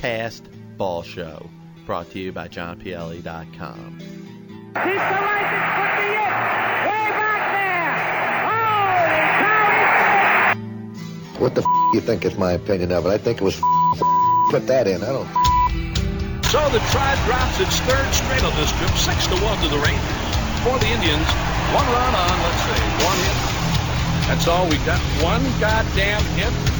Past Ball Show, brought to you by JohnPielli.com. Keep the license, put me in! Way back there! Holy cow! What the f- you think is my opinion of it? I think it was f- put that in. I don't. So the Tribe drops its third straight on this trip, six to one to the Rangers. For the Indians, one run on, let's see, one hit. That's all we got. One goddamn hit.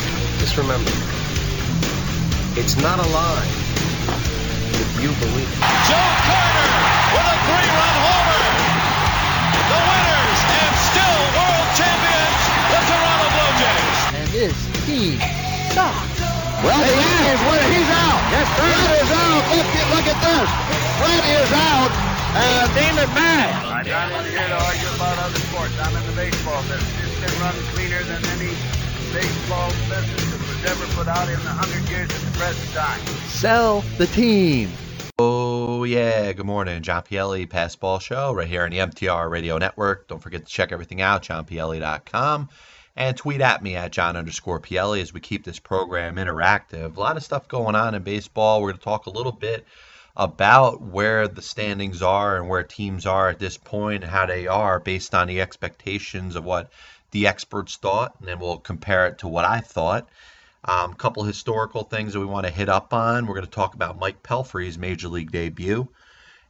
just remember, it's not a lie if you believe it. Joe Carter with a three-run homer. The winners and still world champions, the Toronto Blue Jays. And this team sucks. Well, he is. He's out. Yes, Fred is out. Look, at, look at this. Fred is out. Uh, and Damon Mack. I'm not in here to argue about other sports. I'm in the baseball business. It's been run cleaner than any baseball business that was ever put out in the hundred years at the present time. Sell the team. Oh, yeah. Good morning. John Pielli, Pass Ball Show, right here on the MTR Radio Network. Don't forget to check everything out, johnpielli.com. And tweet at me at John underscore Pielli as we keep this program interactive. A lot of stuff going on in baseball. We're going to talk a little bit about where the standings are and where teams are at this point, how they are based on the expectations of what the experts thought, and then we'll compare it to what I thought. A um, couple historical things that we want to hit up on. We're going to talk about Mike Pelfrey's major league debut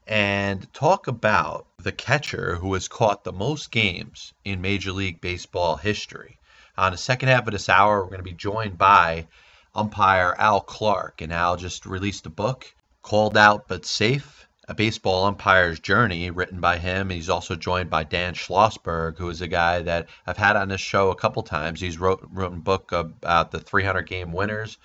and talk about the catcher who has caught the most games in Major League Baseball history. On the second half of this hour, we're going to be joined by umpire Al Clark, and Al just released a book called Out But Safe, a baseball umpire's journey, written by him. He's also joined by Dan Schlossberg, who is a guy that I've had on this show a couple times. He's wrote written a book about the 300 game winners,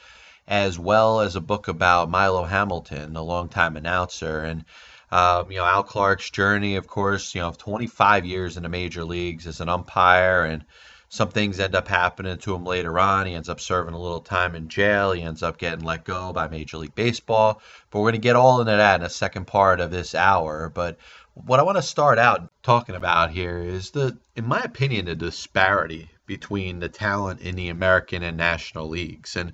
as well as a book about Milo Hamilton, the longtime announcer, and um, you know Al Clark's journey, of course, you know, 25 years in the major leagues as an umpire, and some things end up happening to him later on. He ends up serving a little time in jail. He ends up getting let go by Major League Baseball. But we're going to get all into that in the second part of this hour. But what I want to start out talking about here is the, in my opinion, the disparity between the talent in the American and National Leagues. And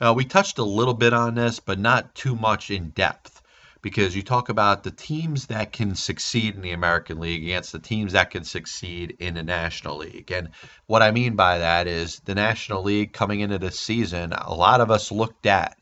uh, we touched a little bit on this, but not too much in depth because you talk about the teams that can succeed in the American League against the teams that can succeed in the National League. And what I mean by that is the National League coming into this season, a lot of us looked at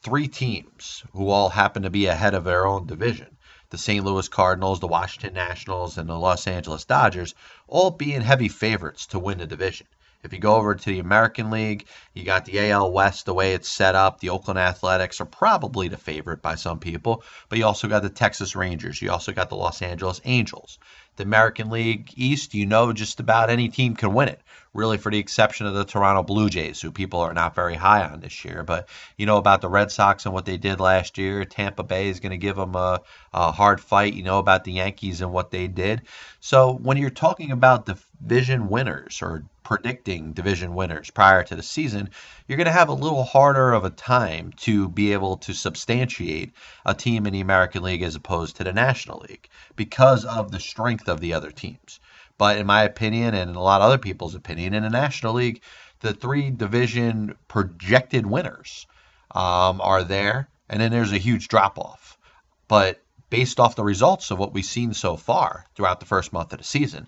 three teams who all happen to be ahead of their own division. The St. Louis Cardinals, the Washington Nationals, and the Los Angeles Dodgers all being heavy favorites to win the division. If you go over to the American League, you got the AL West, the way it's set up. The Oakland Athletics are probably the favorite by some people, but you also got the Texas Rangers. You also got the Los Angeles Angels. The American League East, you know just about any team can win it, really, for the exception of the Toronto Blue Jays, who people are not very high on this year. But you know about the Red Sox and what they did last year. Tampa Bay is going to give them a, a hard fight. You know about the Yankees and what they did. So when you're talking about division winners or predicting division winners prior to the season, you're going to have a little harder of a time to be able to substantiate a team in the American League as opposed to the National League because of the strength of the other teams. But in my opinion, and a lot of other people's opinion, in the National League, the three division projected winners um, are there, and then there's a huge drop off. But based off the results of what we've seen so far throughout the first month of the season,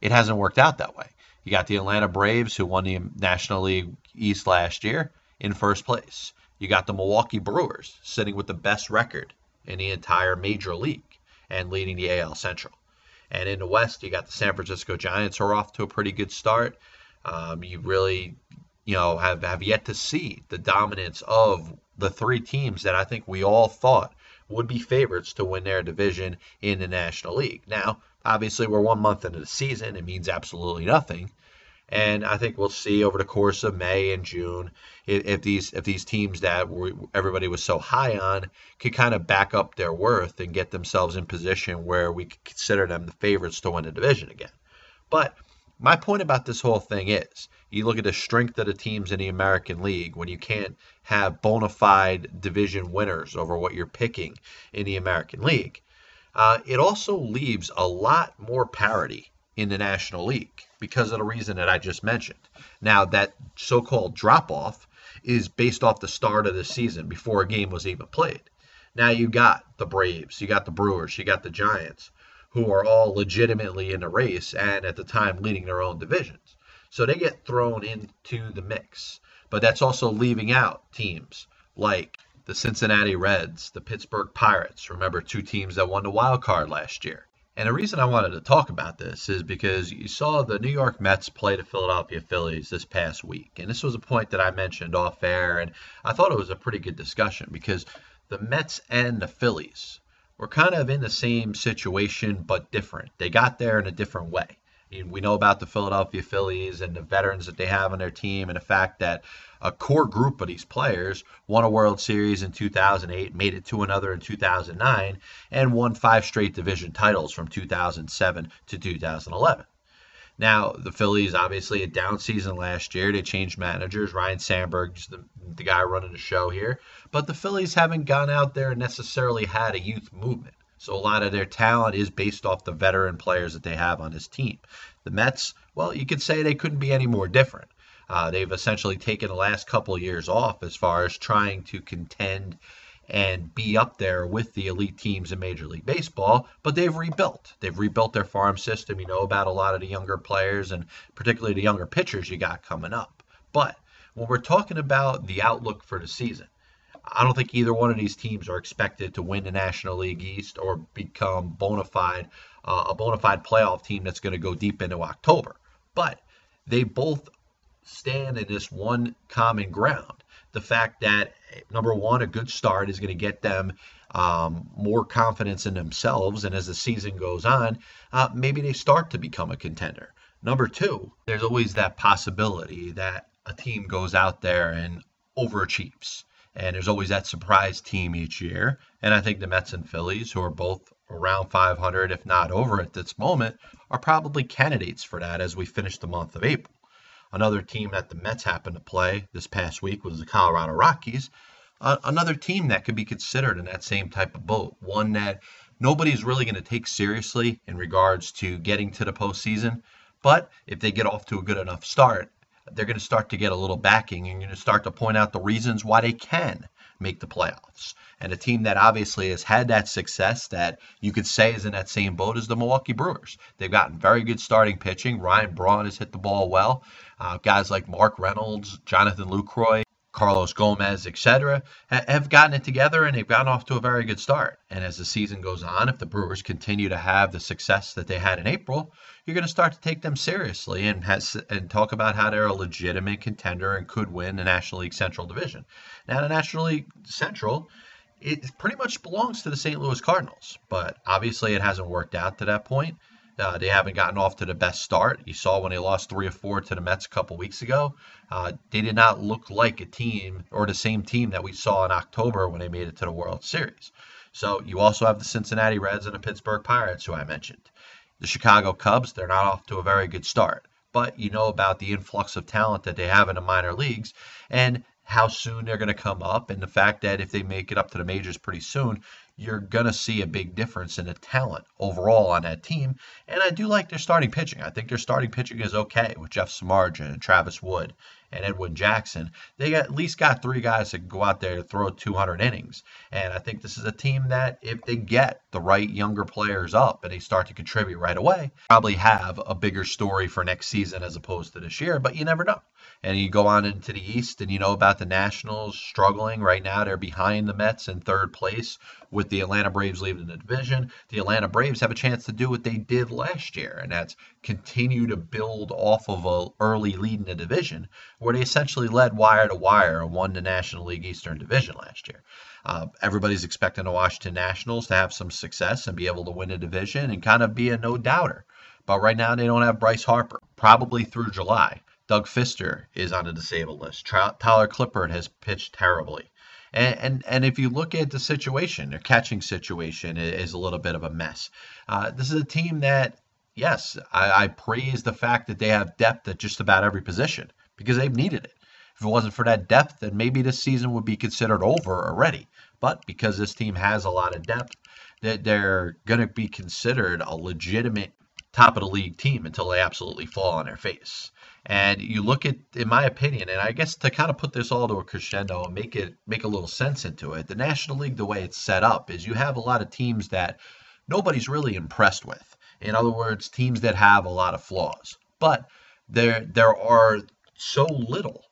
it hasn't worked out that way. You got the Atlanta Braves, who won the National League East last year, in first place. You got the Milwaukee Brewers sitting with the best record in the entire major league and leading the AL Central. And in the West, you got the San Francisco Giants, who are off to a pretty good start. Um, you really, you know, have, have yet to see the dominance of the three teams that I think we all thought would be favorites to win their division in the National League. Now, obviously, we're one month into the season. It means absolutely nothing. And I think we'll see over the course of May and June if, if these if these teams that we, everybody was so high on could kind of back up their worth and get themselves in position where we could consider them the favorites to win the division again. But my point about this whole thing is you look at the strength of the teams in the American League when you can't have bona fide division winners over what you're picking in the American League. Uh, it also leaves a lot more parity in the National League because of the reason that I just mentioned. Now, that so called drop off is based off the start of the season before a game was even played. Now, you got the Braves, you got the Brewers, you got the Giants, who are all legitimately in the race and at the time leading their own divisions. So they get thrown into the mix. But that's also leaving out teams like the Cincinnati Reds, the Pittsburgh Pirates. Remember, two teams that won the wild card last year. And the reason I wanted to talk about this is because you saw the New York Mets play the Philadelphia Phillies this past week. And this was a point that I mentioned off air, and I thought it was a pretty good discussion because the Mets and the Phillies were kind of in the same situation but different. They got there in a different way we know about the Philadelphia Phillies and the veterans that they have on their team, and the fact that a core group of these players won a World Series in 2008, made it to another in 2009, and won five straight division titles from 2007 to 2011. Now, the Phillies obviously a down season last year. They changed managers. Ryne Sandberg's the, the guy running the show here. But the Phillies haven't gone out there and necessarily had a youth movement. So a lot of their talent is based off the veteran players that they have on this team. The Mets, well, you could say they couldn't be any more different. Uh, they've essentially taken the last couple of years off as far as trying to contend and be up there with the elite teams in Major League Baseball, but they've rebuilt. They've rebuilt their farm system. You know about a lot of the younger players and particularly the younger pitchers you got coming up. But when we're talking about the outlook for the season, I don't think either one of these teams are expected to win the National League East or become bona fide uh, a bona fide playoff team that's going to go deep into October. But they both stand in this one common ground: the fact that number one, a good start is going to get them um, more confidence in themselves, and as the season goes on, uh, maybe they start to become a contender. Number two, there's always that possibility that a team goes out there and overachieves and there's always that surprise team each year. And I think the Mets and Phillies, who are both around 500, if not over at this moment, are probably candidates for that as we finish the month of April. Another team that the Mets happened to play this past week was the Colorado Rockies. Uh, another team that could be considered in that same type of boat. One that nobody's really going to take seriously in regards to getting to the postseason. But if they get off to a good enough start, they're going to start to get a little backing and you're going to start to point out the reasons why they can make the playoffs. And a team that obviously has had that success that you could say is in that same boat as the Milwaukee Brewers. They've gotten very good starting pitching. Ryan Braun has hit the ball well. Uh, guys like Mark Reynolds, Jonathan Lucroy, Carlos Gomez, etc., have gotten it together and they've gotten off to a very good start. And as the season goes on, if the Brewers continue to have the success that they had in April, you're going to start to take them seriously and has, and talk about how they're a legitimate contender and could win the National League Central Division. Now, the National League Central, it pretty much belongs to the St. Louis Cardinals, but obviously it hasn't worked out to that point. Uh, they haven't gotten off to the best start. You saw when they lost three or four to the Mets a couple weeks ago. Uh, they did not look like a team or the same team that we saw in October when they made it to the World Series. So you also have the Cincinnati Reds and the Pittsburgh Pirates, who I mentioned. The Chicago Cubs, they're not off to a very good start. But you know about the influx of talent that they have in the minor leagues and how soon they're going to come up, and the fact that if they make it up to the majors pretty soon, you're going to see a big difference in the talent overall on that team. And I do like their starting pitching. I think their starting pitching is okay with Jeff Samardzija and Travis Wood and Edwin Jackson. They at least got three guys that can go out there to throw 200 innings. And I think this is a team that, if they get the right younger players up and they start to contribute right away, probably have a bigger story for next season as opposed to this year. But you never know and you go on into the East, and you know about the Nationals struggling right now. They're behind the Mets in third place with the Atlanta Braves leaving the division. The Atlanta Braves have a chance to do what they did last year, and that's continue to build off of a early lead in the division, where they essentially led wire to wire and won the National League Eastern Division last year. Uh, everybody's expecting the Washington Nationals to have some success and be able to win a division and kind of be a no doubter. But right now, they don't have Bryce Harper. probably through July. Doug Fister is on the disabled list. Tyler Clippard has pitched terribly. And, and, and if you look at the situation, their catching situation is a little bit of a mess. Uh, this is a team that, yes, I, I praise the fact that they have depth at just about every position because they've needed it. If it wasn't for that depth, then maybe this season would be considered over already. But because this team has a lot of depth, that they're going to be considered a legitimate top of the league team until they absolutely fall on their face. And you look at, in my opinion, and I guess to kind of put this all to a crescendo and make it make a little sense into it, the National League, the way it's set up, is you have a lot of teams that nobody's really impressed with. In other words, teams that have a lot of flaws. But there there are so little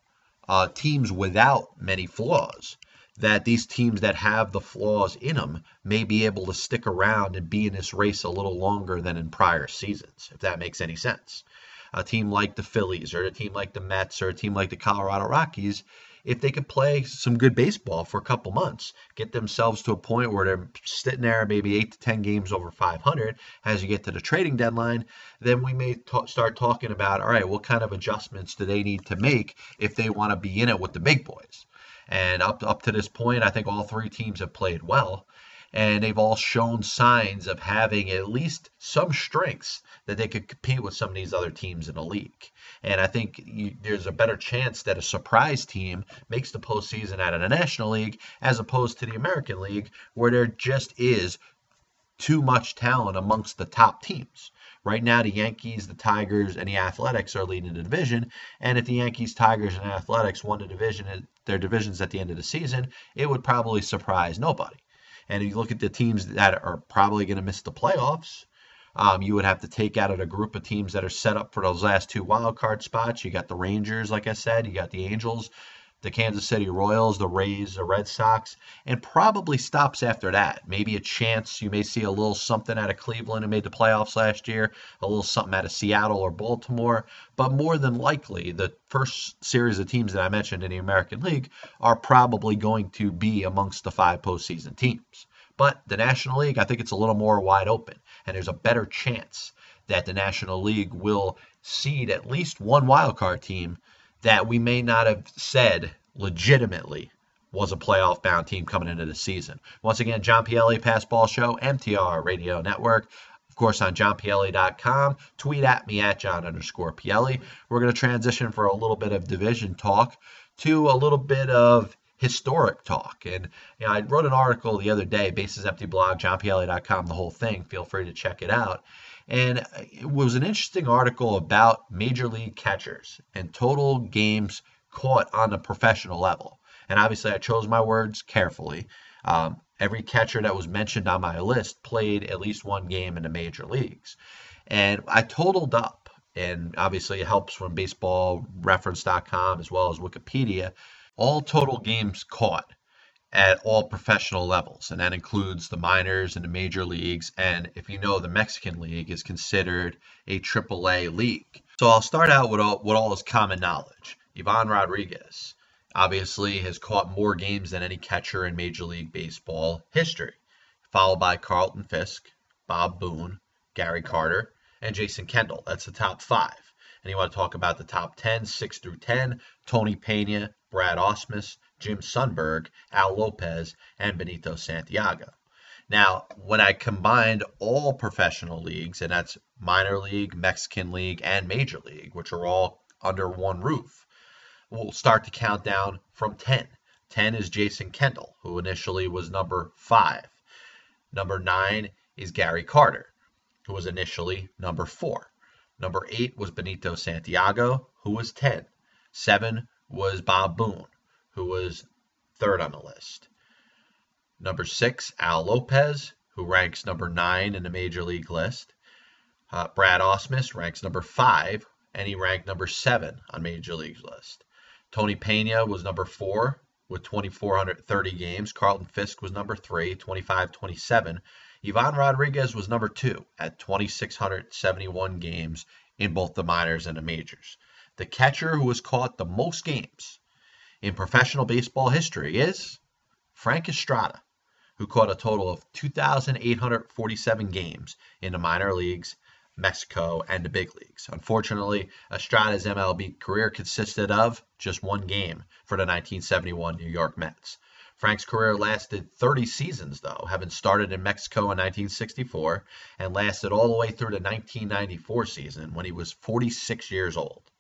uh, teams without many flaws that these teams that have the flaws in them may be able to stick around and be in this race a little longer than in prior seasons, if that makes any sense. A team like the Phillies or a team like the Mets or a team like the Colorado Rockies, if they could play some good baseball for a couple months, get themselves to a point where they're sitting there maybe eight to 10 games over 500 as you get to the trading deadline, then we may start talking about all right, what kind of adjustments do they need to make if they want to be in it with the big boys? And up up to this point, I think all three teams have played well, and they've all shown signs of having at least some strengths that they could compete with some of these other teams in the league. And I think you, there's a better chance that a surprise team makes the postseason out of the National League as opposed to the American League, where there just is too much talent amongst the top teams. Right now, the Yankees, the Tigers, and the Athletics are leading the division. And if the Yankees, Tigers, and Athletics won the division, their divisions at the end of the season, it would probably surprise nobody. And if you look at the teams that are probably going to miss the playoffs, um, you would have to take out of a group of teams that are set up for those last two wild card spots. You got the Rangers, like I said, you got the Angels, the Kansas City Royals, the Rays, the Red Sox, and probably stops after that. Maybe a chance you may see a little something out of Cleveland who made the playoffs last year, a little something out of Seattle or Baltimore, but more than likely, the first series of teams that I mentioned in the American League are probably going to be amongst the five postseason teams. But the National League, I think it's a little more wide open, and there's a better chance that the National League will seed at least one wild card team that we may not have said legitimately was a playoff bound team coming into the season. Once again, John Pielli Passball Show, MTR Radio Network. Of course, on johnpielli.com. Tweet at me at John underscore Pielli. We're going to transition for a little bit of division talk to a little bit of historic talk. And you know, I wrote an article the other day, Bases Empty blog, johnpielli.com, the whole thing. Feel free to check it out. And it was an interesting article about major league catchers and total games caught on the professional level. And obviously, I chose my words carefully. Um, every catcher that was mentioned on my list played at least one game in the major leagues. And I totaled up, and obviously it helps from baseballreference.com as well as Wikipedia, all total games caught at all professional levels, and that includes the minors and the major leagues. And if you know, the Mexican League is considered a AAA league. So I'll start out with all, with all is common knowledge. Ivan Rodriguez obviously has caught more games than any catcher in Major League Baseball history, followed by Carlton Fisk, Bob Boone, Gary Carter, and Jason Kendall. That's the top five. And you want to talk about the top 10, 6 through 10, Tony Pena, Brad Ausmus, Jim Sundberg, Al Lopez, and Benito Santiago. Now, when I combined all professional leagues, and that's minor league, Mexican league, and major league, which are all under one roof, we'll start to count down from 10. 10 is Jason Kendall, who initially was number 5. Number 9 is Gary Carter, who was initially number 4. Number 8 was Benito Santiago, who was 10. 7 was Bob Boone, who was third on the list. Number six, Al Lopez, who ranks number nine in the major league list. Uh, Brad Ausmus ranks number five, and he ranked number seven on major leagues list. Tony Pena was number four with 2,430 games. Carlton Fisk was number three, 2527. Ivan Rodriguez was number two at 2,671 games in both the minors and the majors. The catcher who has caught the most games in professional baseball history is Frank Estrada, who caught a total of 2,847 games in the minor leagues, Mexico, and the big leagues. Unfortunately, Estrada's MLB career consisted of just one game for the 1971 New York Mets. Frank's career lasted 30 seasons, though, having started in Mexico in 1964 and lasted all the way through the 1994 season when he was 46 years old.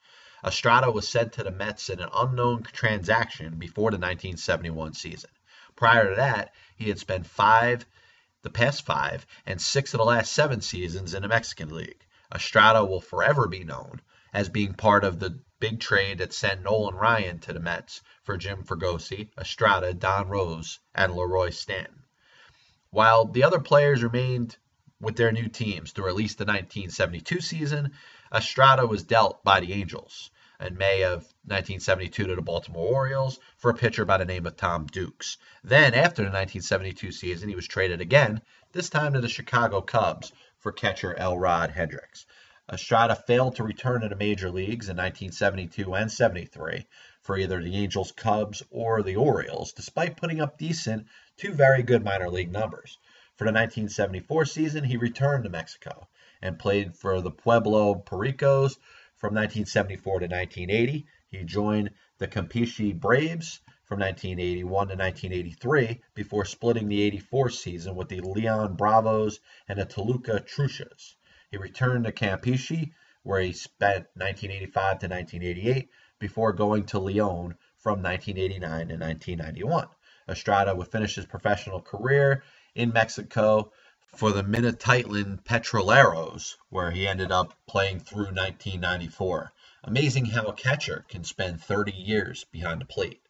Estrada was sent to the Mets in an unknown transaction before the 1971 season. Prior to that, he had spent five, the past five, and six of the last seven seasons in the Mexican League. Estrada will forever be known as being part of the big trade that sent Nolan Ryan to the Mets for Jim Fregosi, Estrada, Don Rose, and Leroy Stanton. While the other players remained with their new teams through at least the 1972 season, Estrada was dealt by the Angels in May of 1972 to the Baltimore Orioles for a pitcher by the name of Tom Dukes. Then, after the 1972 season, he was traded again, this time to the Chicago Cubs for catcher Elrod Hendricks. Estrada failed to return to the major leagues in 1972 and 73 for either the Angels, Cubs, or the Orioles, despite putting up decent, two very good minor league numbers. For the 1974 season, he returned to Mexico and played for the Puebla Pericos from 1974 to 1980. He joined the Campeche Braves from 1981 to 1983 before splitting the 84 season with the Leon Bravos and the Toluca Truchas. He returned to Campeche, where he spent 1985 to 1988 before going to Leon from 1989 to 1991. Estrada would finish his professional career in Mexico for the Minatitlan Petroleros, where he ended up playing through 1994. Amazing how a catcher can spend 30 years behind the plate.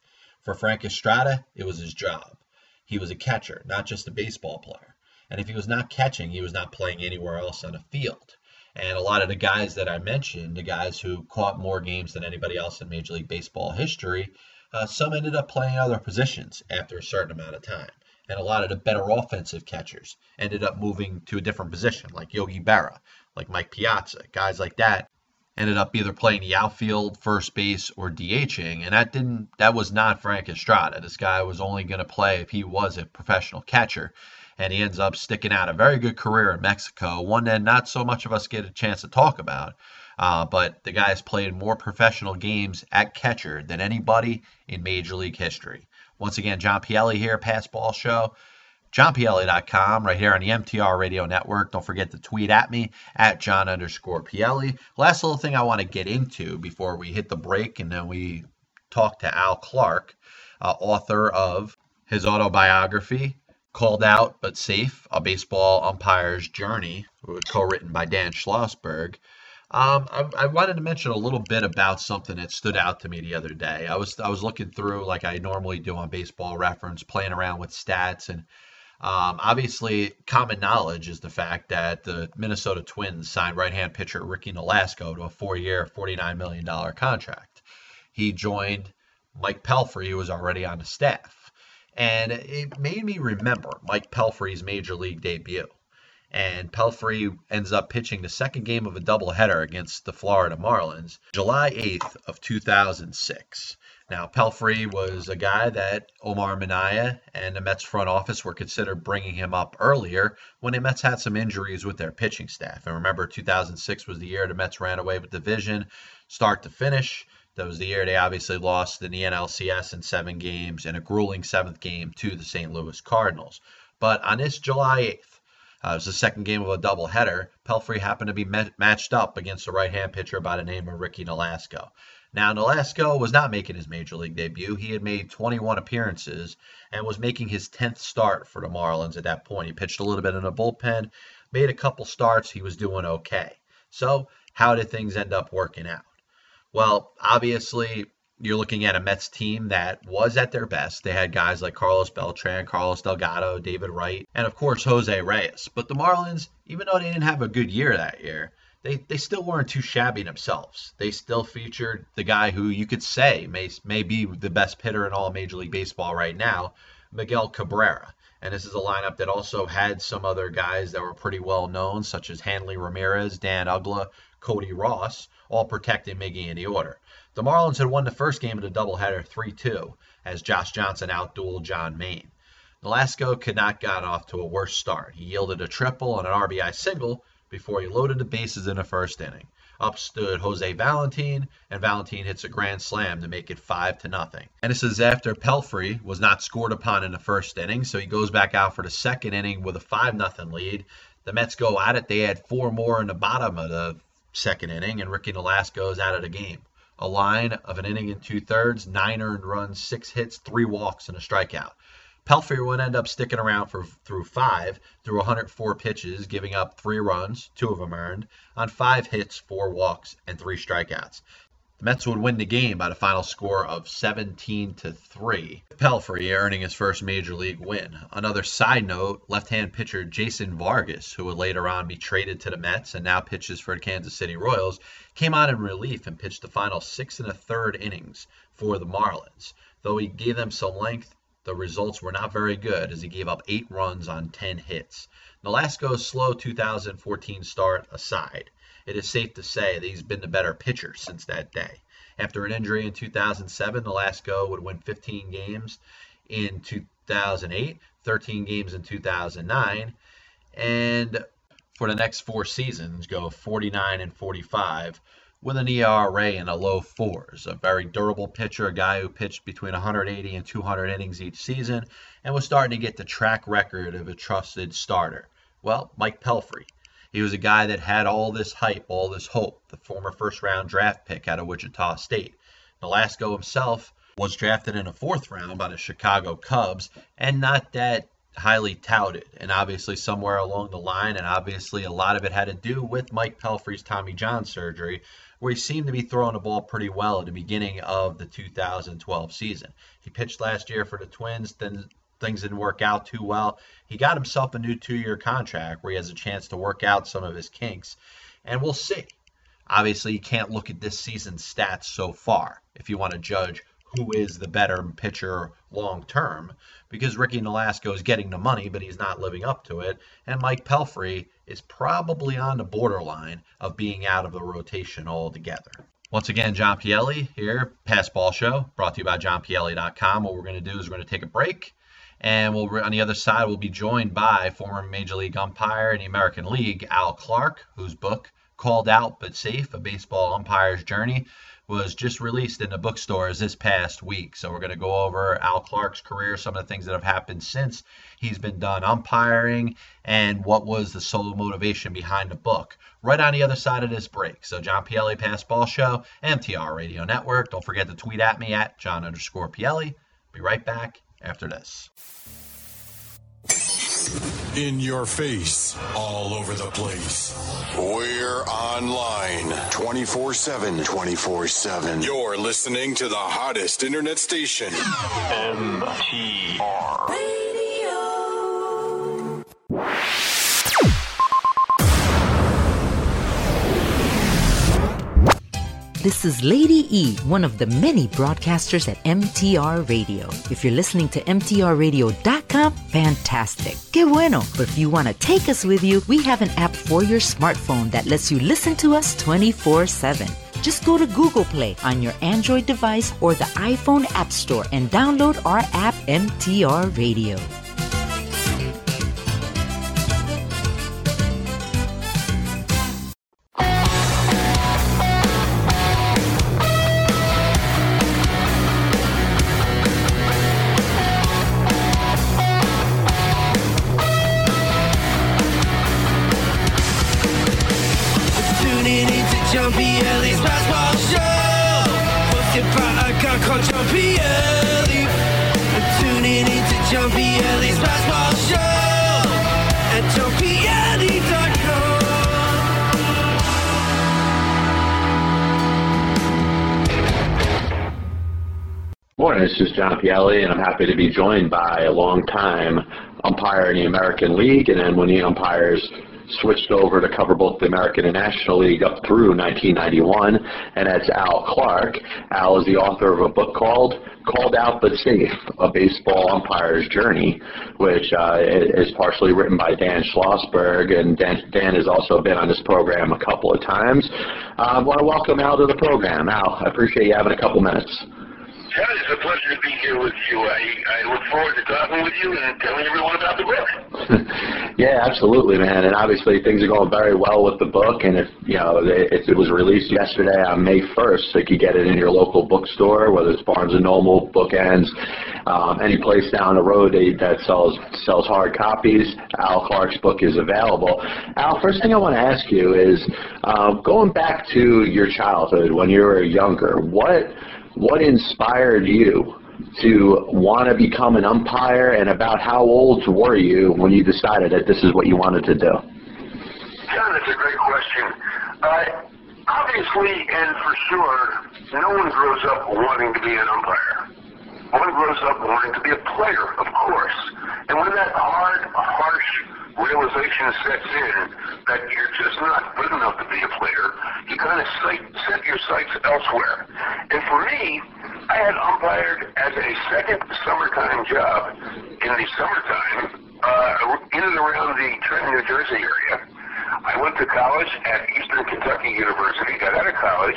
For Frank Estrada, it was his job. He was a catcher, not just a baseball player. And if he was not catching, he was not playing anywhere else on the field. And a lot of the guys that I mentioned, the guys who caught more games than anybody else in Major League Baseball history, uh, some ended up playing other positions after a certain amount of time. And a lot of the better offensive catchers ended up moving to a different position, like Yogi Berra, like Mike Piazza, guys like that ended up either playing the outfield, first base, or DHing, and that didn't that was not Frank Estrada. This guy was only going to play if he was a professional catcher, and he ends up sticking out a very good career in Mexico, one that not so much of us get a chance to talk about. Uh, but the guy's played more professional games at catcher than anybody in Major League history. Once again, John Pielli here, Pass Ball Show johnpielli.com right here on the MTR Radio Network. Don't forget to tweet at me at John underscore Pielli. Last little thing I want to get into before we hit the break and then we talk to Al Clark, uh, author of his autobiography, Called Out But Safe, A Baseball Umpire's Journey, co-written by Dan Schlossberg. Um, I, I, wanted to mention a little bit about something that stood out to me the other day. I was I was looking through like I normally do on Baseball Reference, playing around with stats, and um, obviously, common knowledge is the fact that the Minnesota Twins signed right-hand pitcher Ricky Nolasco to a four-year, $49 million contract. He joined Mike Pelfrey, who was already on the staff. And it made me remember Mike Pelfrey's major league debut. And Pelfrey ends up pitching the second game of a doubleheader against the Florida Marlins, July 8th of 2006. Now, Pelfrey was a guy that Omar Minaya and the Mets front office were considered bringing him up earlier when the Mets had some injuries with their pitching staff. And remember, 2006 was the year the Mets ran away with the division, start to finish. That was the year they obviously lost in the NLCS in seven games and a grueling seventh game to the St. Louis Cardinals. But on this July 8th, uh, it was the second game of a doubleheader. Pelfrey happened to be met- matched up against a right-hand pitcher by the name of Ricky Nolasco. Now, Nolasco was not making his major league debut. He had made 21 appearances and was making his 10th start for the Marlins at that point. He pitched a little bit in the bullpen, made a couple starts. He was doing okay. So, how did things end up working out? Well, obviously, you're looking at a Mets team that was at their best. They had guys like Carlos Beltran, Carlos Delgado, David Wright, and of course Jose Reyes. But the Marlins, even though they didn't have a good year that year, they, they still weren't too shabby themselves. They still featured the guy who you could say may, may be the best hitter in all Major League Baseball right now, Miguel Cabrera. And this is a lineup that also had some other guys that were pretty well known, such as Hanley Ramirez, Dan Uggla, Cody Ross, all protecting Miggy in the order. The Marlins had won the first game of the doubleheader 3 2 as Josh Johnson outdueled John Maine. Nolasco could not get off to a worse start. He yielded a triple and an RBI single before he loaded the bases in the first inning. Up stood Jose Valentin, and Valentin hits a grand slam to make it five to nothing. And this is after Pelfrey was not scored upon in the first inning, so he goes back out for the second inning with a five nothing lead. The Mets go at it. They had four more in the bottom of the second inning, and Ricky Nolasco is out of the game. A line of an inning and two thirds, nine earned runs, six hits, three walks, and a strikeout. Pelfrey would end up sticking around for through five, through 104 pitches, giving up three runs, two of them earned, on five hits, four walks, and three strikeouts. Mets would win the game by the final score of 17 to 3. Pelfrey earning his first major league win. Another side note, left-hand pitcher Jason Vargas, who would later on be traded to the Mets and now pitches for the Kansas City Royals, came out in relief and pitched the final six and a third innings for the Marlins. Though he gave them some length, the results were not very good as he gave up eight runs on 10 hits. Nolasco's slow 2014 start aside, it is safe to say that he's been the better pitcher since that day. After an injury in 2007, Nolasco would win 15 games in 2008, 13 games in 2009, and for the next four seasons go 49 and 45 with an ERA in the low fours. A very durable pitcher, a guy who pitched between 180 and 200 innings each season, and was starting to get the track record of a trusted starter. Well, Mike Pelfrey. He was a guy that had all this hype, all this hope, the former first round draft pick out of Wichita State. Nolasco himself was drafted in the fourth round by the Chicago Cubs, and not that highly touted. And obviously, somewhere along the line, and obviously a lot of it had to do with Mike Pelfrey's Tommy John surgery, where he seemed to be throwing the ball pretty well at the beginning of the 2012 season. He pitched last year for the Twins, then things didn't work out too well. He got himself a new two year contract where he has a chance to work out some of his kinks, and we'll see. Obviously, you can't look at this season's stats so far if you want to judge who is the better pitcher long term because Ricky Nolasco is getting the money, but he's not living up to it. And Mike Pelfrey is probably on the borderline of being out of the rotation altogether. Once again, John Pielli here, Pass Ball Show, brought to you by johnpielli.com. What we're going to do is we're going to take a break. And we'll on the other side, we'll be joined by former Major League umpire in the American League, Al Clark, whose book, Called Out But Safe, A Baseball Umpire's Journey, was just released in the bookstores this past week. So we're going to go over Al Clark's career, some of the things that have happened since he's been done umpiring, and what was the sole motivation behind the book. Right on the other side of this break. So John Pielli, Pass Ball Show, MTR Radio Network. Don't forget to tweet at me at John underscore Pielli. Be right back after this. In your face, all over the place. We're online 24 7. 24 7. You're listening to the hottest internet station. MTR. This is Lady E, one of the many broadcasters at MTR Radio. If you're listening to MTRRadio.com, fantastic. Que bueno. But if you want to take us with you, we have an app for your smartphone that lets you listen to us 24 7. Just go to Google Play on your Android device or the iPhone App Store and download our app, MTR Radio. This is John Pielli, and I'm happy to be joined by a long-time umpire in the American League, and then when the umpires switched over to cover both the American and National League up through 1991, and that's Al Clark. Al is the author of a book called Called Out But Safe, A Baseball Umpire's Journey, which uh, is partially written by Dan Schlossberg, and Dan, Dan has also been on this program a couple of times. Uh, I want to welcome Al to the program. Al, I appreciate you having a couple minutes. John, it's a pleasure to be here with you. I, I look forward to talking with you and telling everyone about the book. Yeah, absolutely, man. And obviously, things are going very well with the book. And if you know, if it was released yesterday on May 1st, so you could get it in your local bookstore, whether it's Barnes and Noble, Bookends, um, any place down the road that, sells sells hard copies. Al Clark's book is available. Al, first thing I want to ask you is, uh, going back to your childhood when you were younger, what what inspired you to want to become an umpire, and about how old were you when you decided that this is what you wanted to do? John, that's a great question. Uh, obviously, and for sure, no one grows up wanting to be an umpire. One grows up wanting to be a player, of course. And when that hard, harsh realization sets in that you're just not good enough to be a player, you kind of set your sights elsewhere. And for me, I had umpired as a second summertime job in the summertime uh, in and around the Trenton, New Jersey area. I went to college at Eastern Kentucky University. Got out of college.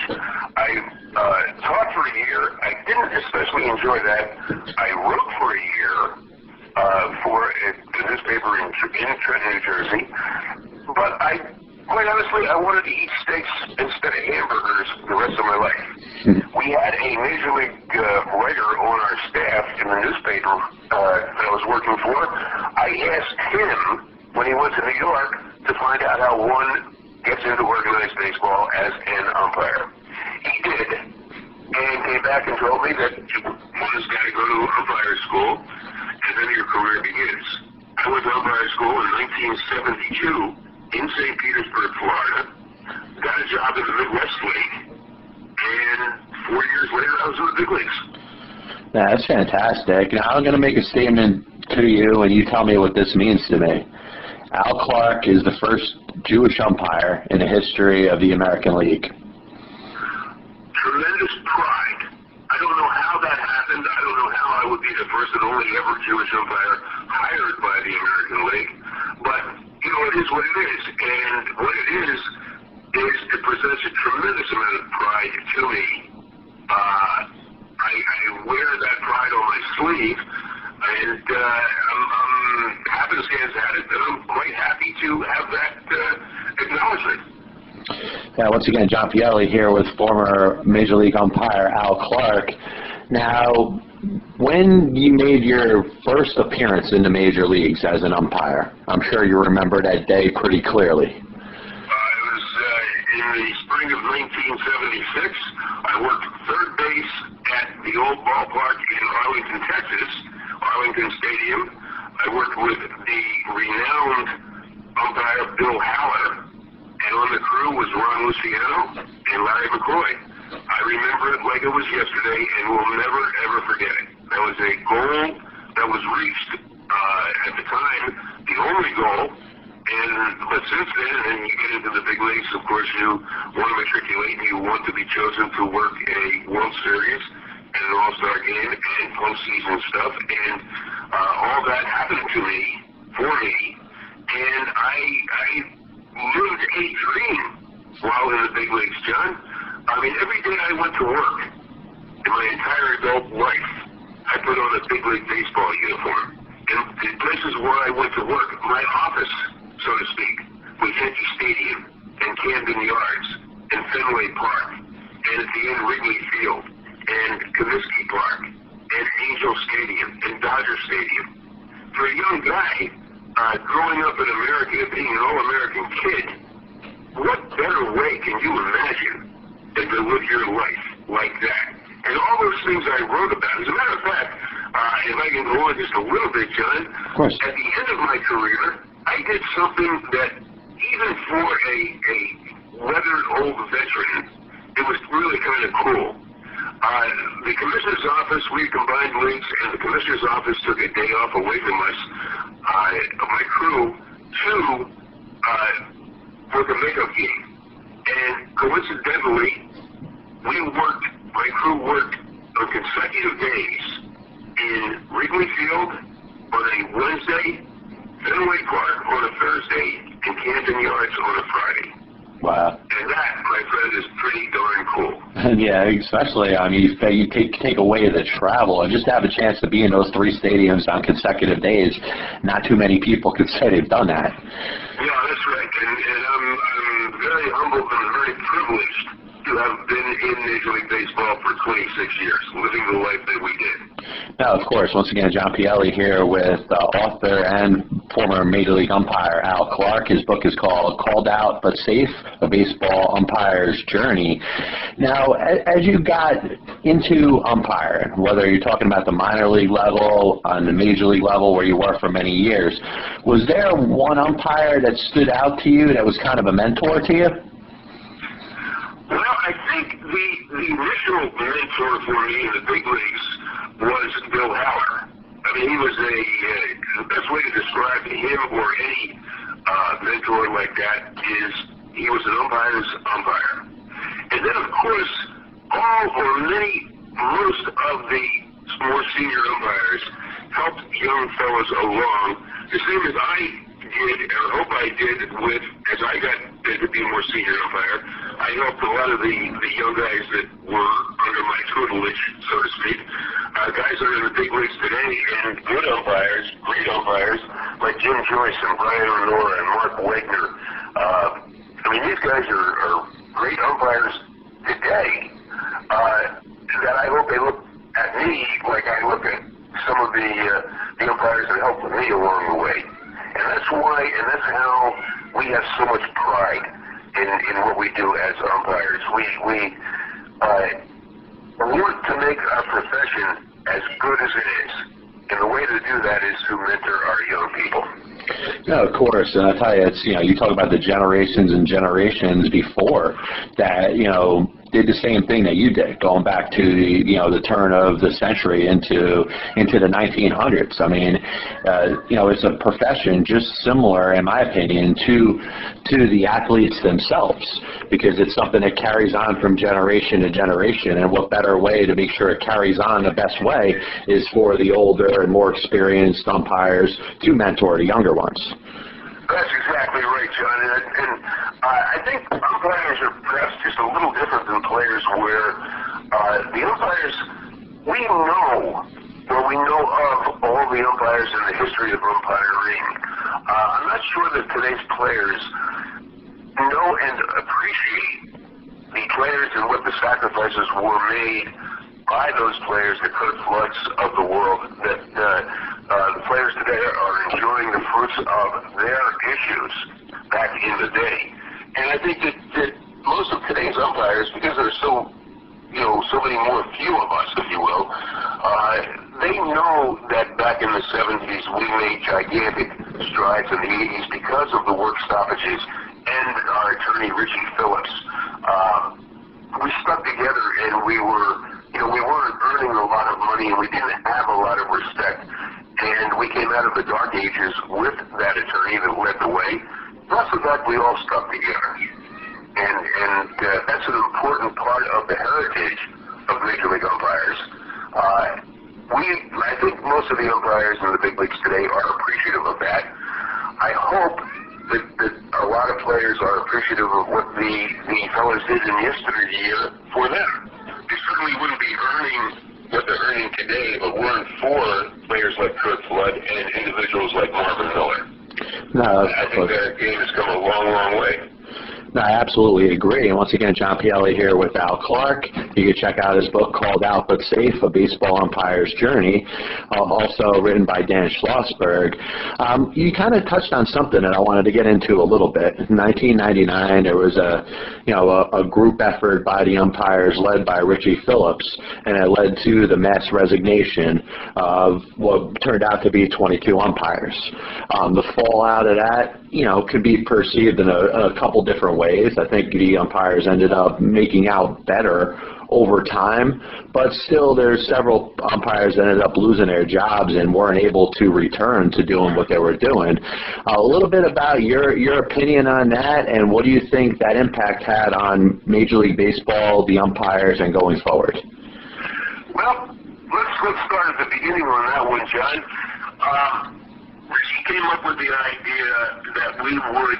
I uh, taught for a year. I didn't especially enjoy that. I wrote for a year uh, for a, a newspaper in, in Trenton, New Jersey. But I, quite honestly, I wanted to eat steaks instead of hamburgers the rest of my life. We had a major league uh, writer on our staff in the newspaper uh, that I was working for. I asked him when he went to New York to find out how one gets into organized baseball as an umpire. He did, and came back and told me that you just got to go to umpire school, and then your career begins. I went to umpire school in 1972 in St. Petersburg, Florida. Got a job in the Midwest League, and four years later, I was in the big leagues. Yeah, that's fantastic. Now I'm going to make a statement to you, and you tell me what this means to me. Al Clark is the first Jewish umpire in the history of the American League. Tremendous pride. I don't know how that happened. I don't know how I would be the first and only ever Jewish umpire hired by the American League. But, you know, it is what it is. And what it is, is it presents a tremendous amount of pride to me. Uh, I, I wear that pride on my sleeve. And uh, I'm, I'm happenstance at it that I'm quite happy to have that uh, acknowledgement. Yeah, once again, John Pielli here with former Major League umpire Al Clark. Now, when you made your first appearance in the major leagues as an umpire, I'm sure you remember that day pretty clearly. Uh, was in the spring of 1976. I worked third base at the old ballpark in Arlington, Texas, Arlington Stadium. I worked with the renowned umpire Bill Haller, and on the crew was Ron Luciano and Larry McCoy. I remember it like it was yesterday, and will never ever forget it. That was a goal that was reached uh, at the time, the only goal. And but since then, and you get into the big leagues, of course, you want to matriculate and you want to be chosen to work a World Series and an All-Star game and postseason stuff, and uh, all that happened to me for me, and I I lived a dream while in the big leagues, John. I mean, every day I went to work in my entire adult life, I put on a big league baseball uniform. And the places where I went to work, my office, so to speak, was Yankee Stadium and Camden Yards and Fenway Park and at the end Wrigley Field and Comiskey Park and Angel Stadium and Dodger Stadium. For a young guy, uh, growing up in America, being an all-American kid, what better way can you imagine than to live your life like that? And all those things I wrote about. As a matter of fact, uh, if I can go on just a little bit, John, course. at the end of my career, I did something that even for a, a weathered old veteran, it was really kind of cool. Uh, the commissioner's office, we combined leagues, and the commissioner's office took a day off away from us, uh, my crew, to uh, work a makeup game. And coincidentally, we worked, my crew worked on consecutive days in Wrigley Field on a Wednesday, Fenway Park on a Thursday, and Camden Yards on a Friday. Wow. And that, my friend, is pretty darn cool. yeah, especially I mean, you, you take take away the travel and just to have a chance to be in those three stadiums on consecutive days. Not too many people could say they've done that. Yeah, that's right. And, and I'm, I'm very humbled and very privileged to have been in Major League Baseball for 26 years, living the life that we did. Now, of course, once again, John Pielli here with uh, author and former Major League umpire Al Clark. His book is called Called Out But Safe, A Baseball Umpire's Journey. Now, as you got into umpiring, whether you're talking about the minor league level, on the major league level where you were for many years, was there one umpire that stood out to you that was kind of a mentor to you? Well, I think the, the initial mentor for me in the big leagues was Bill Haller. I mean, he was a, uh, the best way to describe him or any uh, mentor like that is he was an umpire's umpire. And then, of course, all or many, most of the more senior umpires helped young fellows along, the same as I did, or hope I did, with as I got to be a more senior umpire. I helped a lot of the, the young guys that were under my tutelage, so to speak. Uh, guys that are in the big leagues today, and good umpires, great umpires, like Jim Joyce and Brian O'Nora and Mark Wegner. Uh, I mean, these guys are, are great umpires today. Uh, that I hope they look at me like I look at some of the uh, the umpires that helped me along the way. And that's why, and that's how we have so much pride in, in what we do as umpires. We, we uh, want to make our profession as good as it is. And the way to do that is to mentor our young people. No, of course, and I tell you, it's you know, you talk about the generations and generations before that, you know, did the same thing that you did, going back to the you know the turn of the century into into the 1900s. I mean, uh, you know, it's a profession just similar, in my opinion, to to the athletes themselves because it's something that carries on from generation to generation. And what better way to make sure it carries on the best way is for the older and more experienced umpires to mentor the younger ones. That's exactly right, John. And, and uh, I think umpires are perhaps just a little different than players where uh, the umpires, we know, or we know of all the umpires in the history of umpiring. Uh, I'm not sure that today's players know and appreciate the players and what the sacrifices were made by those players, the Curt Floods of the world, that uh, uh, the players today are enjoying the fruits of their issues back in the day. And I think that, that most of today's umpires, because there's so, you know, so many more few of us, if you will, uh, they know that back in the 70s we made gigantic strides in the 80s because of the work stoppages and our attorney Richie Phillips. Uh, we stuck together and we were you know, we weren't earning a lot of money and we didn't have a lot of respect. And we came out of the dark ages with that attorney that led the way. Plus the fact we all stuck together. And, and uh, that's an important part of the heritage of Major League umpires. Uh, we, I think most of the umpires in the big leagues today are appreciative of that. I hope that, that a lot of players are appreciative of what the, the fellas did in yesteryear for them they certainly wouldn't be earning what they're earning today it weren't for players like Curt Flood and individuals like Marvin Miller. No, I think their game has come a long, long way. I absolutely agree. And once again, John Pielli here with Al Clark. You can check out his book called Out But Safe, A Baseball Umpire's Journey, uh, also written by Dan Schlossberg. Um, you kind of touched on something that I wanted to get into a little bit. In 1999, there was a, you know, a, a group effort by the umpires led by Richie Phillips, and it led to the mass resignation of what turned out to be 22 umpires. Um, the fallout of that, you know, could be perceived in a, a couple different ways. I think the umpires ended up making out better over time, but still there's several umpires that ended up losing their jobs and weren't able to return to doing what they were doing. Uh, a little bit about your your opinion on that, and what do you think that impact had on Major League Baseball, the umpires, and going forward? Well, let's let's start at the beginning on that one, John. Uh, Richie came up with the idea that we would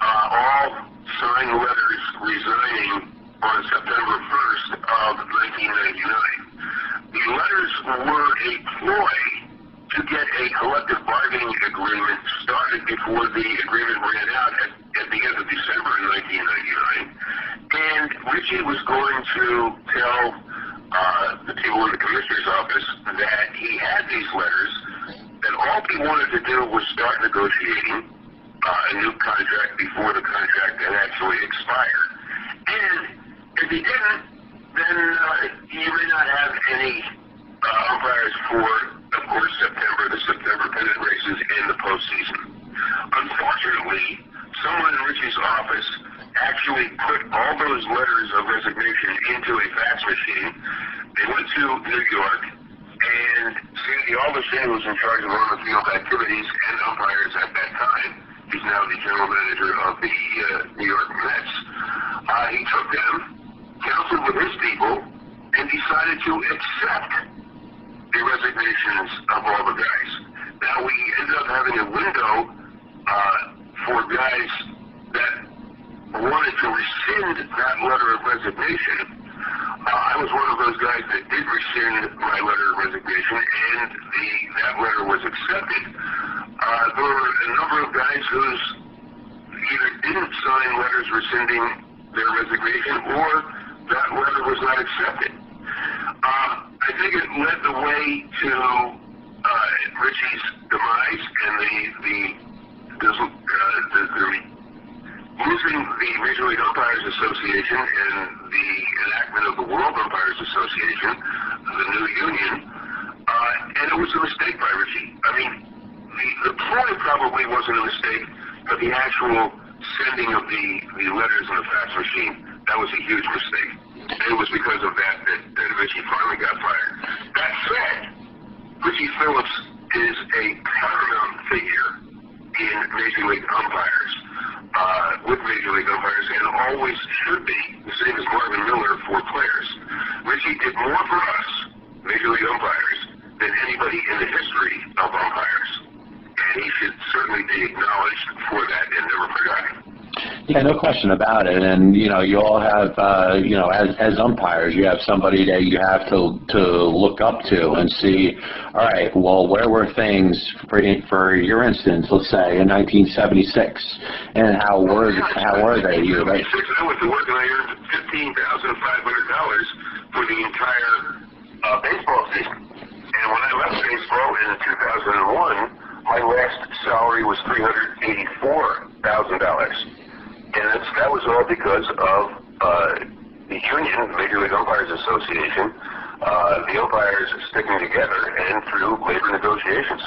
uh, all sign letters resigning on September 1st of 1999. The letters were a ploy to get a collective bargaining agreement started before the agreement ran out at, at the end of December in 1999. And Richie was going to tell uh, the people in the commissioner's office that he had these letters, that all he wanted to do was start negotiating uh, a new contract before the contract had actually expired. And if he didn't, then uh, you may not have any uh, umpires for, of course, September, the September pennant races in the postseason. Unfortunately, someone in Richie's office actually put all those letters of resignation into a fax machine. They went to New York, and Sandy Alderson, was in charge of on-the-field activities and umpires at that time, he's now the general manager of the uh, New York Mets, uh, he took them, counseled with his people, and decided to accept the resignations of all the guys. Now we ended up having a window uh, for guys that wanted to rescind that letter of resignation. I was one of those guys that did rescind my letter of resignation, and the that letter was accepted. Uh, there were a number of guys who's either didn't sign letters rescinding their resignation, or that letter was not accepted. Uh, I think it led the way to uh, Richie's demise and the the, uh, the, the losing the Major League Umpires Association and the enactment of the World Umpires Association, the new union, uh, and it was a mistake by Richie. I mean, the, the ploy probably wasn't a mistake, but the actual sending of the, the letters in the fax machine, that was a huge mistake. And it was because of that that, that Richie finally got fired. That said, Richie Phillips is a paramount figure in Major League umpires, uh, with Major League umpires, and always should be, the same as Marvin Miller for players. Richie did more for us, Major League umpires, than anybody in the history of umpires. And he should certainly be acknowledged for that and never forgotten. Yeah, no question about it. And you know, you all have, uh, you know, as as umpires, you have somebody that you have to to look up to and see. All right, well, where were things for for your instance? Let's say in 1976, and how were how were they? You right? I went to work and I earned fifteen thousand five hundred dollars for the entire uh, baseball season. And when I left baseball in 2001, my last salary was three hundred eighty-four thousand dollars and that was all because of uh, the union, Major League Umpires Association, uh, the umpires sticking together, and through labor negotiations.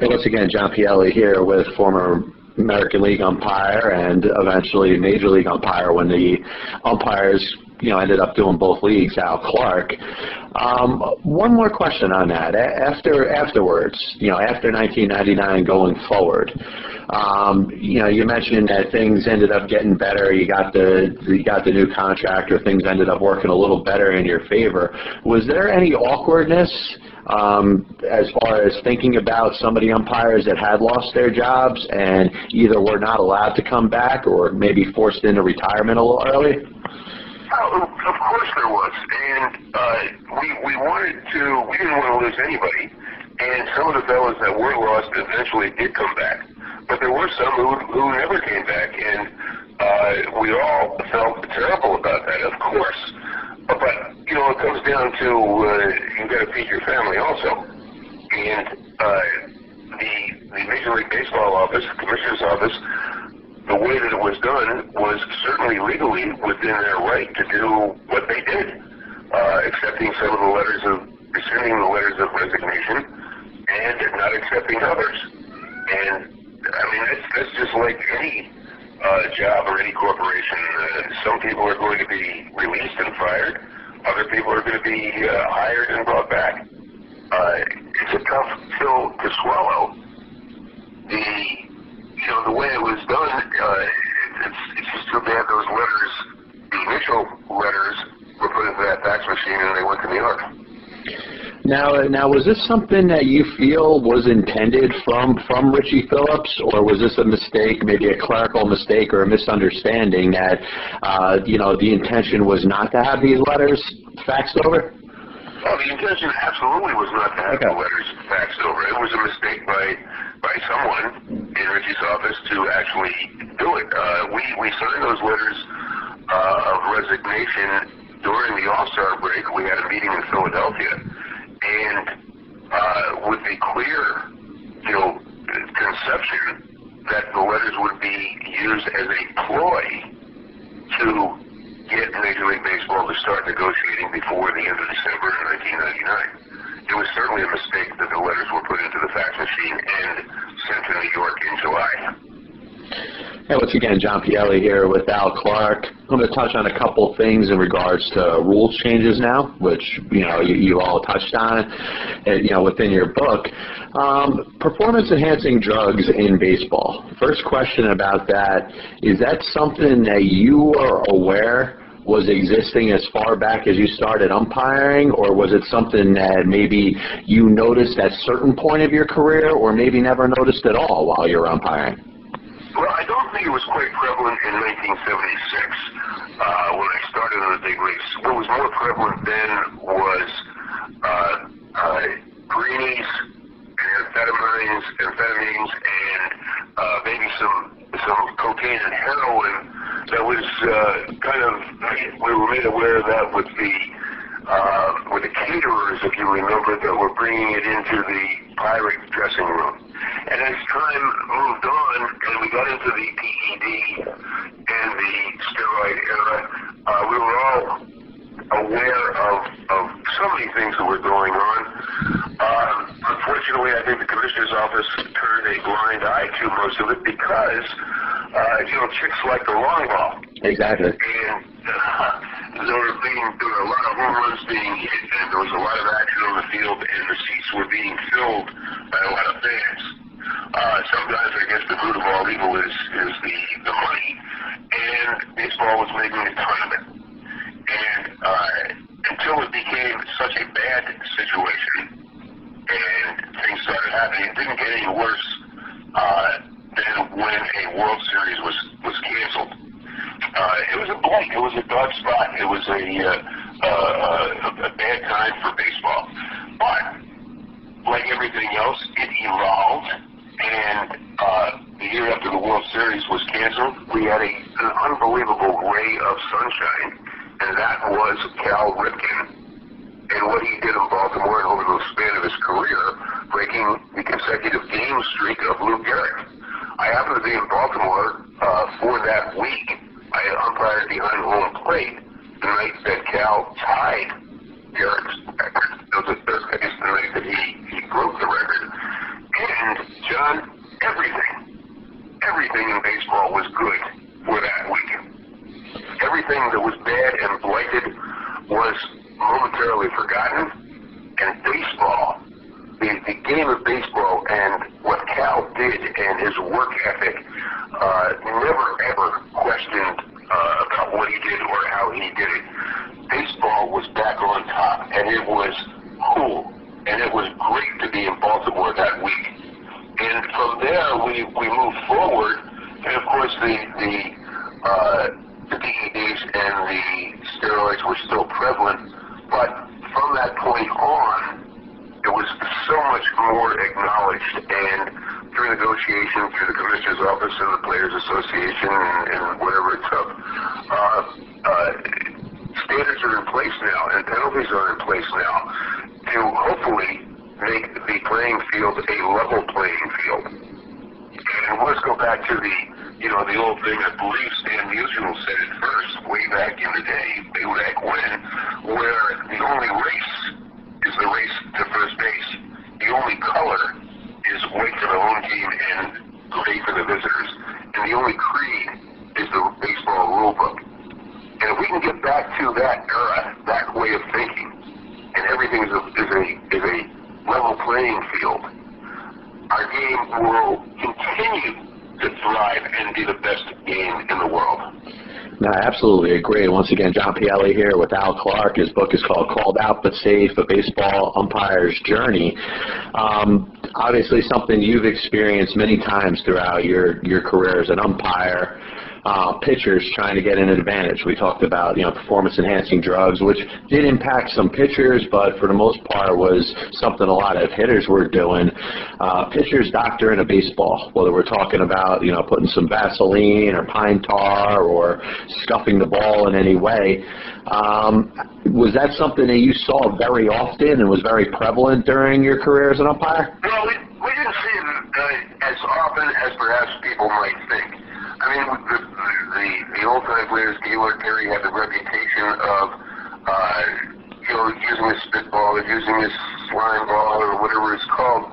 And once again, John Pielli here with former American League umpire and eventually Major League umpire when the umpires you know ended up doing both leagues. Al Clark. Um, one more question on that. After afterwards, you know, after 1999 going forward, um, you know, you mentioned that things ended up getting better. You got the you got the new contract, or things ended up working a little better in your favor. Was there any awkwardness? um, as far as thinking about some of the umpires that had lost their jobs and either were not allowed to come back or maybe forced into retirement a little early? Oh, of course there was, and uh, we we wanted to. We didn't want to lose anybody, and some of the fellows that were lost eventually did come back, but there were some who who never came back, and uh, we all felt terrible about that, of course. But you know, it comes down to uh, you got to feed your family also, and uh, the the Major League Baseball office, the commissioner's office, the way that it was done was certainly legally within their right to do what they did, uh, accepting some of the letters of rescinding the letters of resignation and not accepting others. And I mean, that's that's just like any uh, job or any corporation. Uh, some people are going to be released and fired. Other people are going to be uh, hired and brought back. Uh, it's a tough pill to swallow. The you know the way it was done, uh, it's it's just too bad those letters, the initial letters, were put into that fax machine and they went to New York. Now, now, was this something that you feel was intended from from Richie Phillips, or was this a mistake, maybe a clerical mistake or a misunderstanding that uh, you know the intention was not to have these letters faxed over? Well, the intention absolutely was not to have okay. the letters faxed over. It was a mistake by by someone in Richie's office to actually do it. Uh, we we signed those letters uh, of resignation during the All Star break. We had a meeting in Philadelphia and uh, with a clear, you know, conception that the letters would be used as a ploy to get Major League Baseball to start negotiating before the end of December in 1999. It was certainly a mistake that the letters were put into the fax machine and sent to New York in July. Hey, once again, John Pielli here with Al Clark. I'm going to touch on a couple things in regards to rules changes now, which you know you, you all touched on, and, you know within your book. Um, performance enhancing drugs in baseball. First question about that is that something that you are aware was existing as far back as you started umpiring, or was it something that maybe you noticed at certain point of your career, or maybe never noticed at all while you were umpiring? Well, I don't think it was quite prevalent in 1976 uh, when I started in the big leagues. What was more prevalent then was uh, uh, greenies, amphetamines, amphetamines, and uh, maybe some some cocaine and heroin. That was uh, kind of we were made aware of that with the uh, with the caterers, if you remember, that were bringing it into the pirate dressing room. And as time moved on and we got into the PED and the steroid era, uh, we were all aware of, of so many things that were going on. Unfortunately, I think the commissioner's office turned a blind eye to most of it because, uh, you know, chicks like the long ball. Exactly. And uh, there were being there were a lot of home runs being hit, and there was a lot of action on the field, and the seats were being filled by a lot of fans. Uh, sometimes I guess the root of all evil is, is the, the money. And baseball was making a ton of it. And uh, until it became such a bad situation and things started happening, it didn't get any worse uh, than when a World Series was, was canceled. Uh, it was a blank. It was a dark spot. It was a, uh, uh, a bad time for baseball. But like everything else, it evolved and uh, the year after the World Series was canceled, we had a, an unbelievable ray of sunshine, and that was Cal Ripken and what he did in Baltimore and over the span of his career, breaking the consecutive game streak of Lou Gehrig. I happened to be in Baltimore uh, for that week. I umpired behind home plate the night that Cal tied Gehrig's record. It was the, guess the night that he, he broke the record. And, John, everything, everything in baseball was good for that week. Everything that was bad and blighted was momentarily forgotten. And baseball, the, the game of baseball and what Cal did and his work ethic, uh, never ever questioned uh, about what he did or how he did it. Baseball was back on top, and it was cool and it was great to be in Baltimore that week. And from there, we we moved forward, and of course the the uh, the PEDs and the steroids were still prevalent, but from that point on, it was so much more acknowledged and through negotiation through the commissioner's office and the players association and, and whatever it took. Uh, uh, standards are in place now and penalties are in place now to hopefully make the playing field a level playing field. And let's go back to the, you know, the old thing, I believe Stan Musial said it first, way back in the day, way back when, where the only race is the race to first base. The only color is white for the home team and gray for the visitors. And the only creed is the baseball rule book. And if we can get back to that era, that way of thinking, and everything is a, is a, is a level playing field, our game will continue to thrive and be the best game in the world. No, I absolutely agree. Once again, John Pielli here with Al Clark. His book is called Called Out But Safe, A Baseball Umpire's Journey. Um, obviously something you've experienced many times throughout your, your career as an umpire uh, pitchers trying to get an advantage. We talked about you know performance enhancing drugs, which did impact some pitchers, but for the most part was something a lot of hitters were doing. Uh, pitchers doctor in a baseball, whether we're talking about you know putting some Vaseline or pine tar or scuffing the ball in any way. Um, was that something that you saw very often and was very prevalent during your career as an umpire? No, we, we didn't see it uh, as often as perhaps people might think. I mean, the the, the old time players, Gaylord Perry had the reputation of, uh, you know, using his spitball or using his slime ball or whatever it's called.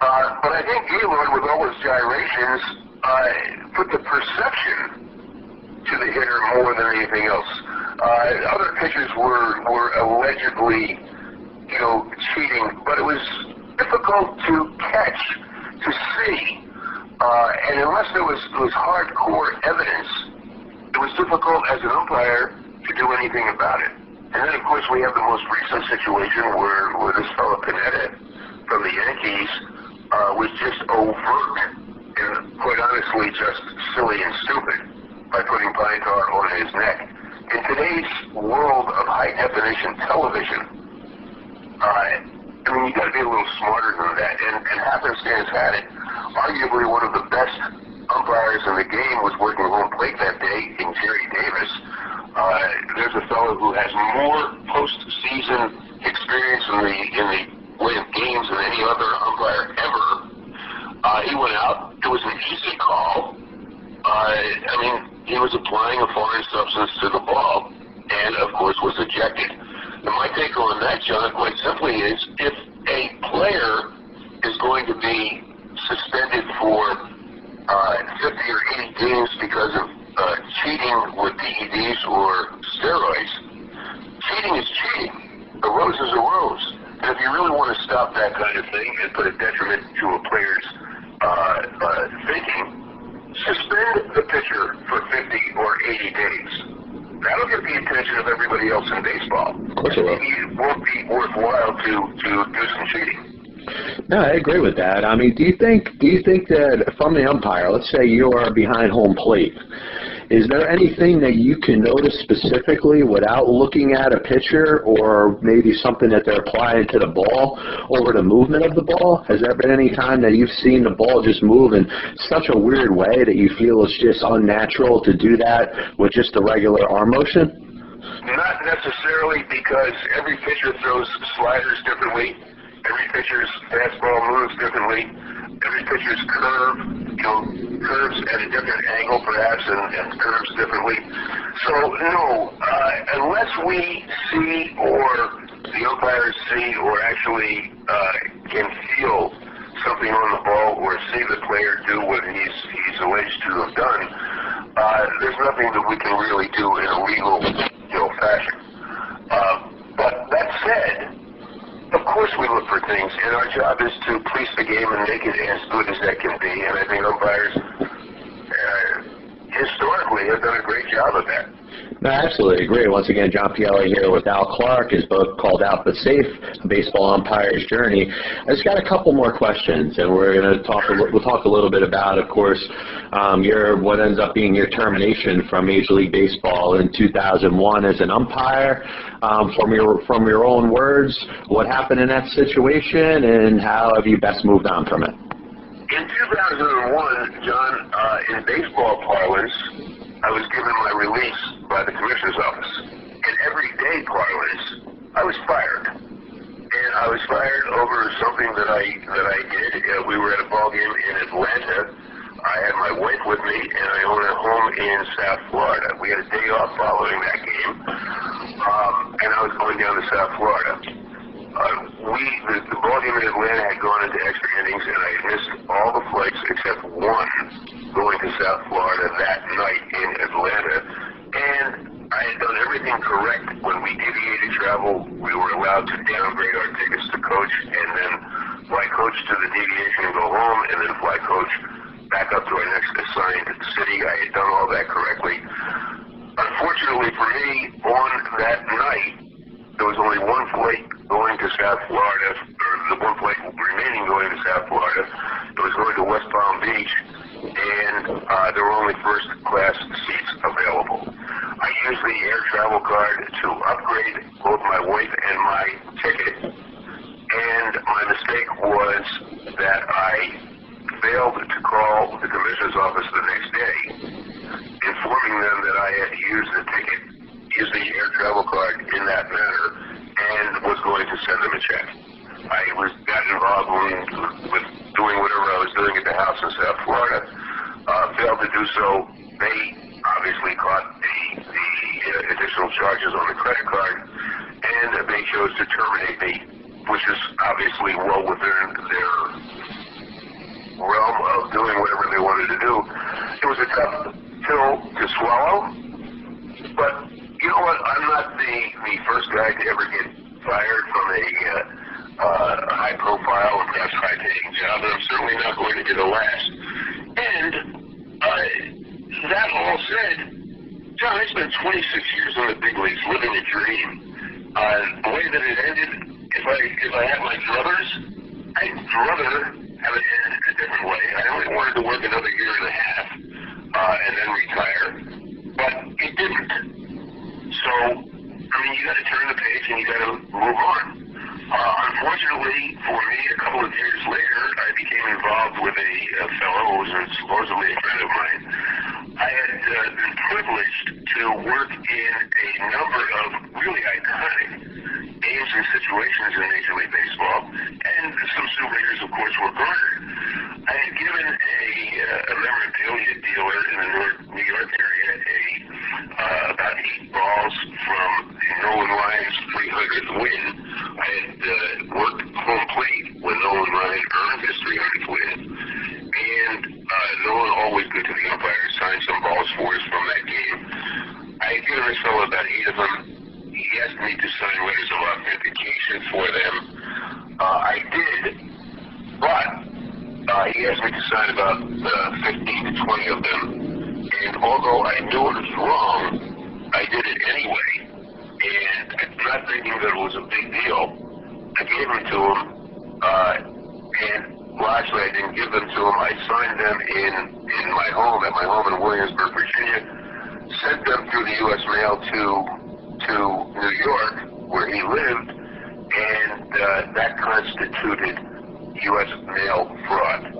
Uh, but I think Gaylord, with all his gyrations, uh, put the perception to the hitter more than anything else. Uh, other pitchers were were allegedly, you know, cheating, but it was difficult to catch, to see uh, and unless there was, was hardcore evidence, it was difficult as an umpire to do anything about it. And then, of course, we have the most recent situation where, where this fellow Pineda from the Yankees uh, was just overt and, quite honestly, just silly and stupid by putting pine tar on his neck. In today's world of high-definition television, uh, I mean, you got to be a little smarter than that. And, and happenstance had it arguably one of the best umpires in the game was working home plate that day in Gerry Davis. Uh, there's a fellow who has more postseason experience in the in the way of games than any other umpire ever. Uh, he went out. It was an easy call. Uh, I mean, he was applying a foreign substance to the ball, and of course was ejected. And my take on that, John, quite simply is if a player is going to be suspended for uh, 50 or 80 games because of uh, cheating with PEDs or steroids. Cheating is cheating. A rose is a rose. And if you really want to stop that kind of thing and put a detriment to a player's uh, uh, thinking, suspend the pitcher for 50 or 80 days. That'll get the attention of everybody else in baseball. Of course it will. It won't be worthwhile to, to do some cheating. No, I agree with that. I mean, do you think do you think that from the umpire, let's say you are behind home plate, is there anything that you can notice specifically without looking at a pitcher or maybe something that they're applying to the ball over the movement of the ball? Has there been any time that you've seen the ball just move in such a weird way that you feel it's just unnatural to do that with just a regular arm motion? Not necessarily because every pitcher throws sliders differently Every pitcher's fastball moves differently. Every pitcher's curve, you know, curves at a different angle perhaps and, and curves differently. So no, uh, unless we see or the umpires see or actually uh, can feel something on the ball or see the player do what he's he's alleged to have done, uh, there's nothing that we can really do in a legal, you know, fashion. Uh, but that said, of course we look for things, and our job is to police the game and make it as good as that can be. And I think umpires uh, historically have done a great job of that. No, I absolutely agree. Once again, John Pielli here with Al Clark. His book called Out But Safe, Baseball Umpire's Journey. I just got a couple more questions, and we're going to talk. We'll talk a little bit about, of course, um, your what ends up being your termination from Major League Baseball in 2001 as an umpire. Um, from your from your own words, what happened in that situation, and how have you best moved on from it? In 2001, John, uh, in baseball parlance, I was given my release by the commissioner's office. In everyday parlance, I was fired. And I was fired over something that I that I did. Uh, we were at a ball game in Atlanta. I had my wife with me, and I own a home in South Florida. We had a day off following that game, um, and I was going down to South Florida. Uh, we the, the ball game in Atlanta had gone into extra innings, and I missed all the flights except one going to South Florida that night in Atlanta. And I had done everything correct. When we deviated travel, we were allowed to downgrade our tickets to coach and then fly coach to the deviation and go home, and then fly coach back up to our next assigned city. I had done all that correctly. unfortunately for me, on that night, there was only one flight going to South Florida, or the one flight remaining going to South Florida. It was going to West Palm Beach, and uh, there were only first class seats available. I used the air travel card to upgrade both my wife and my ticket, and my mistake was that I failed to call the commissioner's office the next day, informing them that I had used the ticket, used the air travel card in that manner, and was going to send them a check. I was got involved with, with doing whatever I was doing at the house in South Florida. Uh, failed to do so. They obviously caught the, the uh, additional charges on the credit card, and they chose to terminate me, which is obviously well within their realm of doing whatever they wanted to do. It was a tough pill to swallow, know what? I'm not the, the first guy to ever get fired from a uh, uh, high-profile perhaps high-paying job, and I'm certainly not going to be the last. And uh, that all said, John, I spent 26 years in the big leagues living a dream. Uh, the way that it ended, if I if I had my druthers, I'd rather have it end a different way. I only wanted to work another year and a half uh, and then retire, but it didn't. So, I mean, you got to turn the page and you got to move on. Uh, unfortunately for me, a couple of years later, I became involved with a, a fellow who was a, supposedly a friend of mine. I had uh, been privileged to work in a number of really iconic games and situations in Major League Baseball, and some souvenirs, of course, were garnered. I had given a, uh, a memorabilia dealer in the North New York area a uh, eight balls from Nolan Ryan's 300th win. I had uh, worked home plate when Nolan Ryan earned his 300th win, and uh, Nolan, always good to the umpires, signed some balls for us from that game. I had given this fellow about eight of them. He asked me to sign letters of authentication for them. Uh, I did, but uh, he asked me to sign about uh, 15 to 20 of them. Although I knew it was wrong, I did it anyway. And not thinking that it was a big deal, I gave them to him. Uh, and actually, I didn't give them to him. I signed them in in my home at my home in Williamsburg, Virginia. Sent them through the U.S. mail to to New York, where he lived, and uh, that constituted U.S. mail fraud.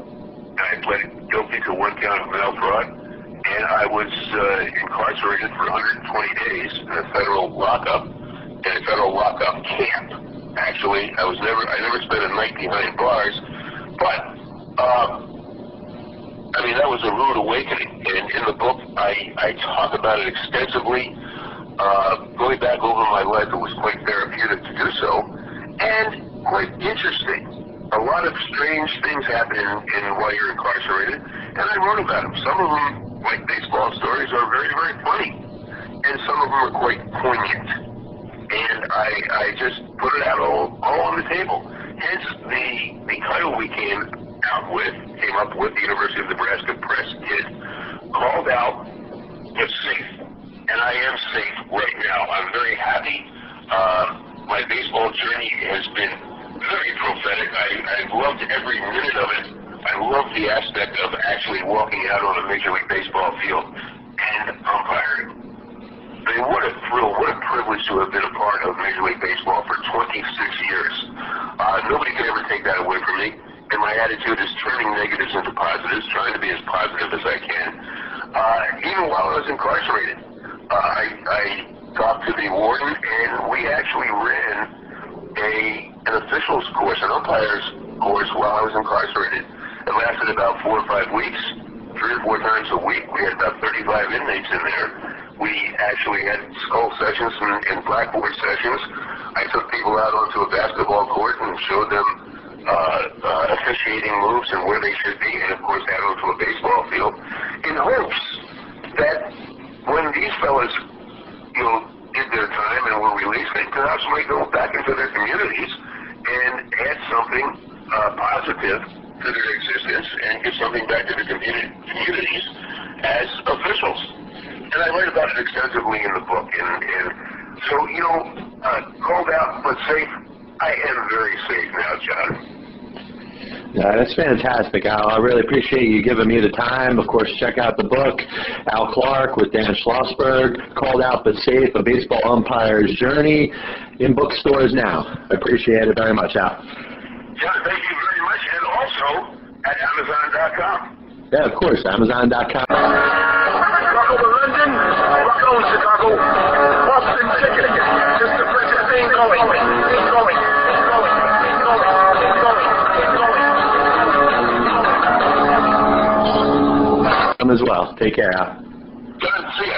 I pled guilty to one count of mail fraud, and I was uh, incarcerated for 120 days in a federal lockup, in a federal lockup camp. Actually, I was never, I never spent a night behind bars, but um, I mean that was a rude awakening. And in the book, I I talk about it extensively. Uh, going back over my life, it was quite therapeutic to do so, and quite interesting a lot of strange things happen in, in while you're incarcerated, and I wrote about them. Some of them, like baseball stories, are very, very funny, and some of them are quite poignant. And I, I just put it out all, all on the table. Hence, the the title we came out with, came up with, the University of Nebraska Press did, called out "But Safe," and I am safe right now. I'm very happy. Uh, my baseball journey has been very prophetic. I, I loved every minute of it. I love the aspect of actually walking out on a Major League Baseball field and umpiring. I mean, what a thrill, what a privilege to have been a part of Major League Baseball for 26 years. Uh, nobody could ever take that away from me. And my attitude is turning negatives into positives, trying to be as positive as I can. Uh, even while I was incarcerated, uh, I, I talked to the warden, and we actually ran a an officials course, an umpires course while I was incarcerated. It lasted about four or five weeks, three or four times a week. We had about 35 inmates in there. We actually had skull sessions and, and blackboard sessions. I took people out onto a basketball court and showed them uh, uh, officiating moves and where they should be, and of course out onto a baseball field, in hopes that when these fellas, you know, did their time and were released, they perhaps might go back into their communities and add something uh, positive to their existence and give something back to the community, communities as officials. and I write about it extensively in the book. And, and so, you know, uh, called out but safe. I am very safe now, John. Yeah, that's fantastic, Al. I really appreciate you giving me the time. Of course, check out the book, Al Clark with Dan Schlossberg, Called Out But Safe, A Baseball Umpire's Journey, in bookstores now. I appreciate it very much, Al. John, thank you very much. And also at Amazon.com. Yeah, of course, Amazon.com. Chicago to London, Chicago, Chicago, Boston ticket. Just the French thing going, going, going, going, Come as well. Take care, Al. John, see ya. Bye.